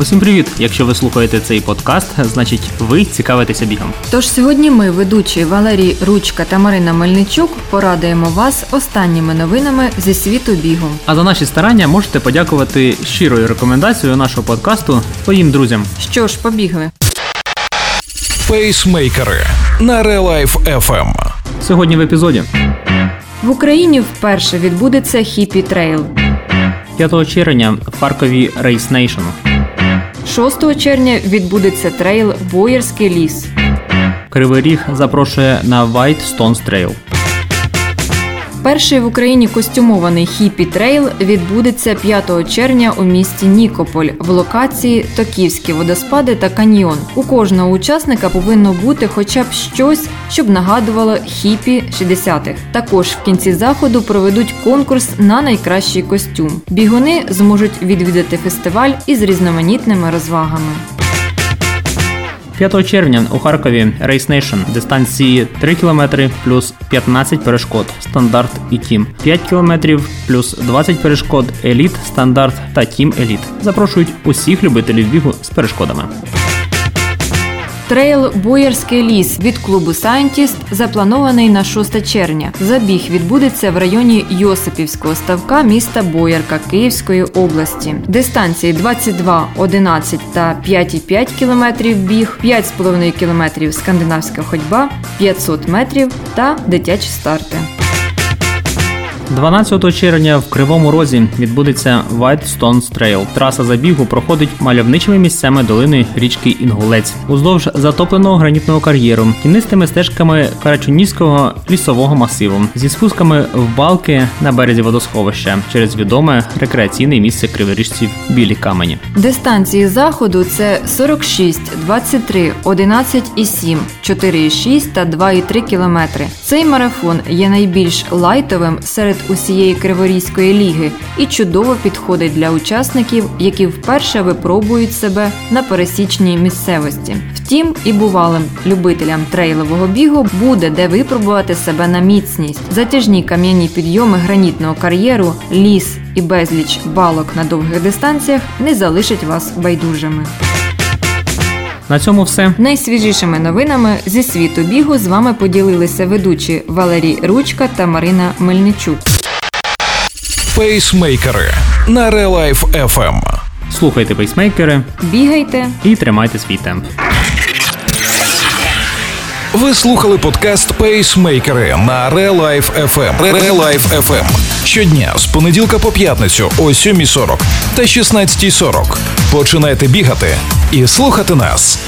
Усім привіт! Якщо ви слухаєте цей подкаст, значить ви цікавитеся бігом. Тож сьогодні ми, ведучі Валерій Ручка та Марина Мельничук, порадуємо вас останніми новинами зі світу бігу. А за наші старання можете подякувати щирою рекомендацією нашого подкасту своїм друзям. Що ж, побігли. Пейсмейкери на Life FM. Сьогодні в епізоді В Україні вперше відбудеться хіпі трейл. 5 червня в Харкові Race Nation. 6 червня відбудеться трейл Боярський ліс. Кривий Ріг запрошує на White Stones Trail. Перший в Україні костюмований хіпі трейл відбудеться 5 червня у місті Нікополь в локації Токівські водоспади та каньйон. У кожного учасника повинно бути хоча б щось, щоб нагадувало хіпі 60-х. Також в кінці заходу проведуть конкурс на найкращий костюм. Бігуни зможуть відвідати фестиваль із різноманітними розвагами. 5 червня у Харкові Race Nation дистанції 3 км плюс 15 перешкод стандарт і team, 5 км плюс 20 перешкод elite, стандарт та team elite. Запрошують усіх любителів бігу з перешкодами. Трейл Боярський ліс від клубу Scientist запланований на 6 червня. Забіг відбудеться в районі Йосипівського ставка міста Боярка Київської області. Дистанції 22, 11 та 5,5 км біг, 5,5 км скандинавська ходьба, 500 метрів та дитячі старти. 12 червня в Кривому Розі відбудеться White Stones Trail. Траса забігу проходить мальовничими місцями долини річки Інгулець, уздовж затопленого гранітного кар'єру, тінистими стежками Карачунівського лісового масиву, зі спусками в балки на березі водосховища через відоме рекреаційне місце криворіжців Білі Камені. Дистанції заходу це 46, 23, 11,7, 4,6 та 2,3 кілометри. Цей марафон є найбільш лайтовим серед усієї Криворізької ліги і чудово підходить для учасників, які вперше випробують себе на пересічній місцевості. Втім, і бувалим любителям трейлового бігу буде де випробувати себе на міцність. Затяжні кам'яні підйоми гранітного кар'єру, ліс і безліч балок на довгих дистанціях не залишать вас байдужими. На цьому все. Найсвіжішими новинами зі світу бігу з вами поділилися ведучі Валерій Ручка та Марина Мельничук. Пейсмейкери на Real Life FM. Слухайте пейсмейкери Бігайте! і тримайте свій темп. Ви слухали подкаст Пейсмейкери на Real Life FM. Real FM. Щодня з понеділка по п'ятницю о 7.40 та 16.40. Починайте бігати і слухати нас.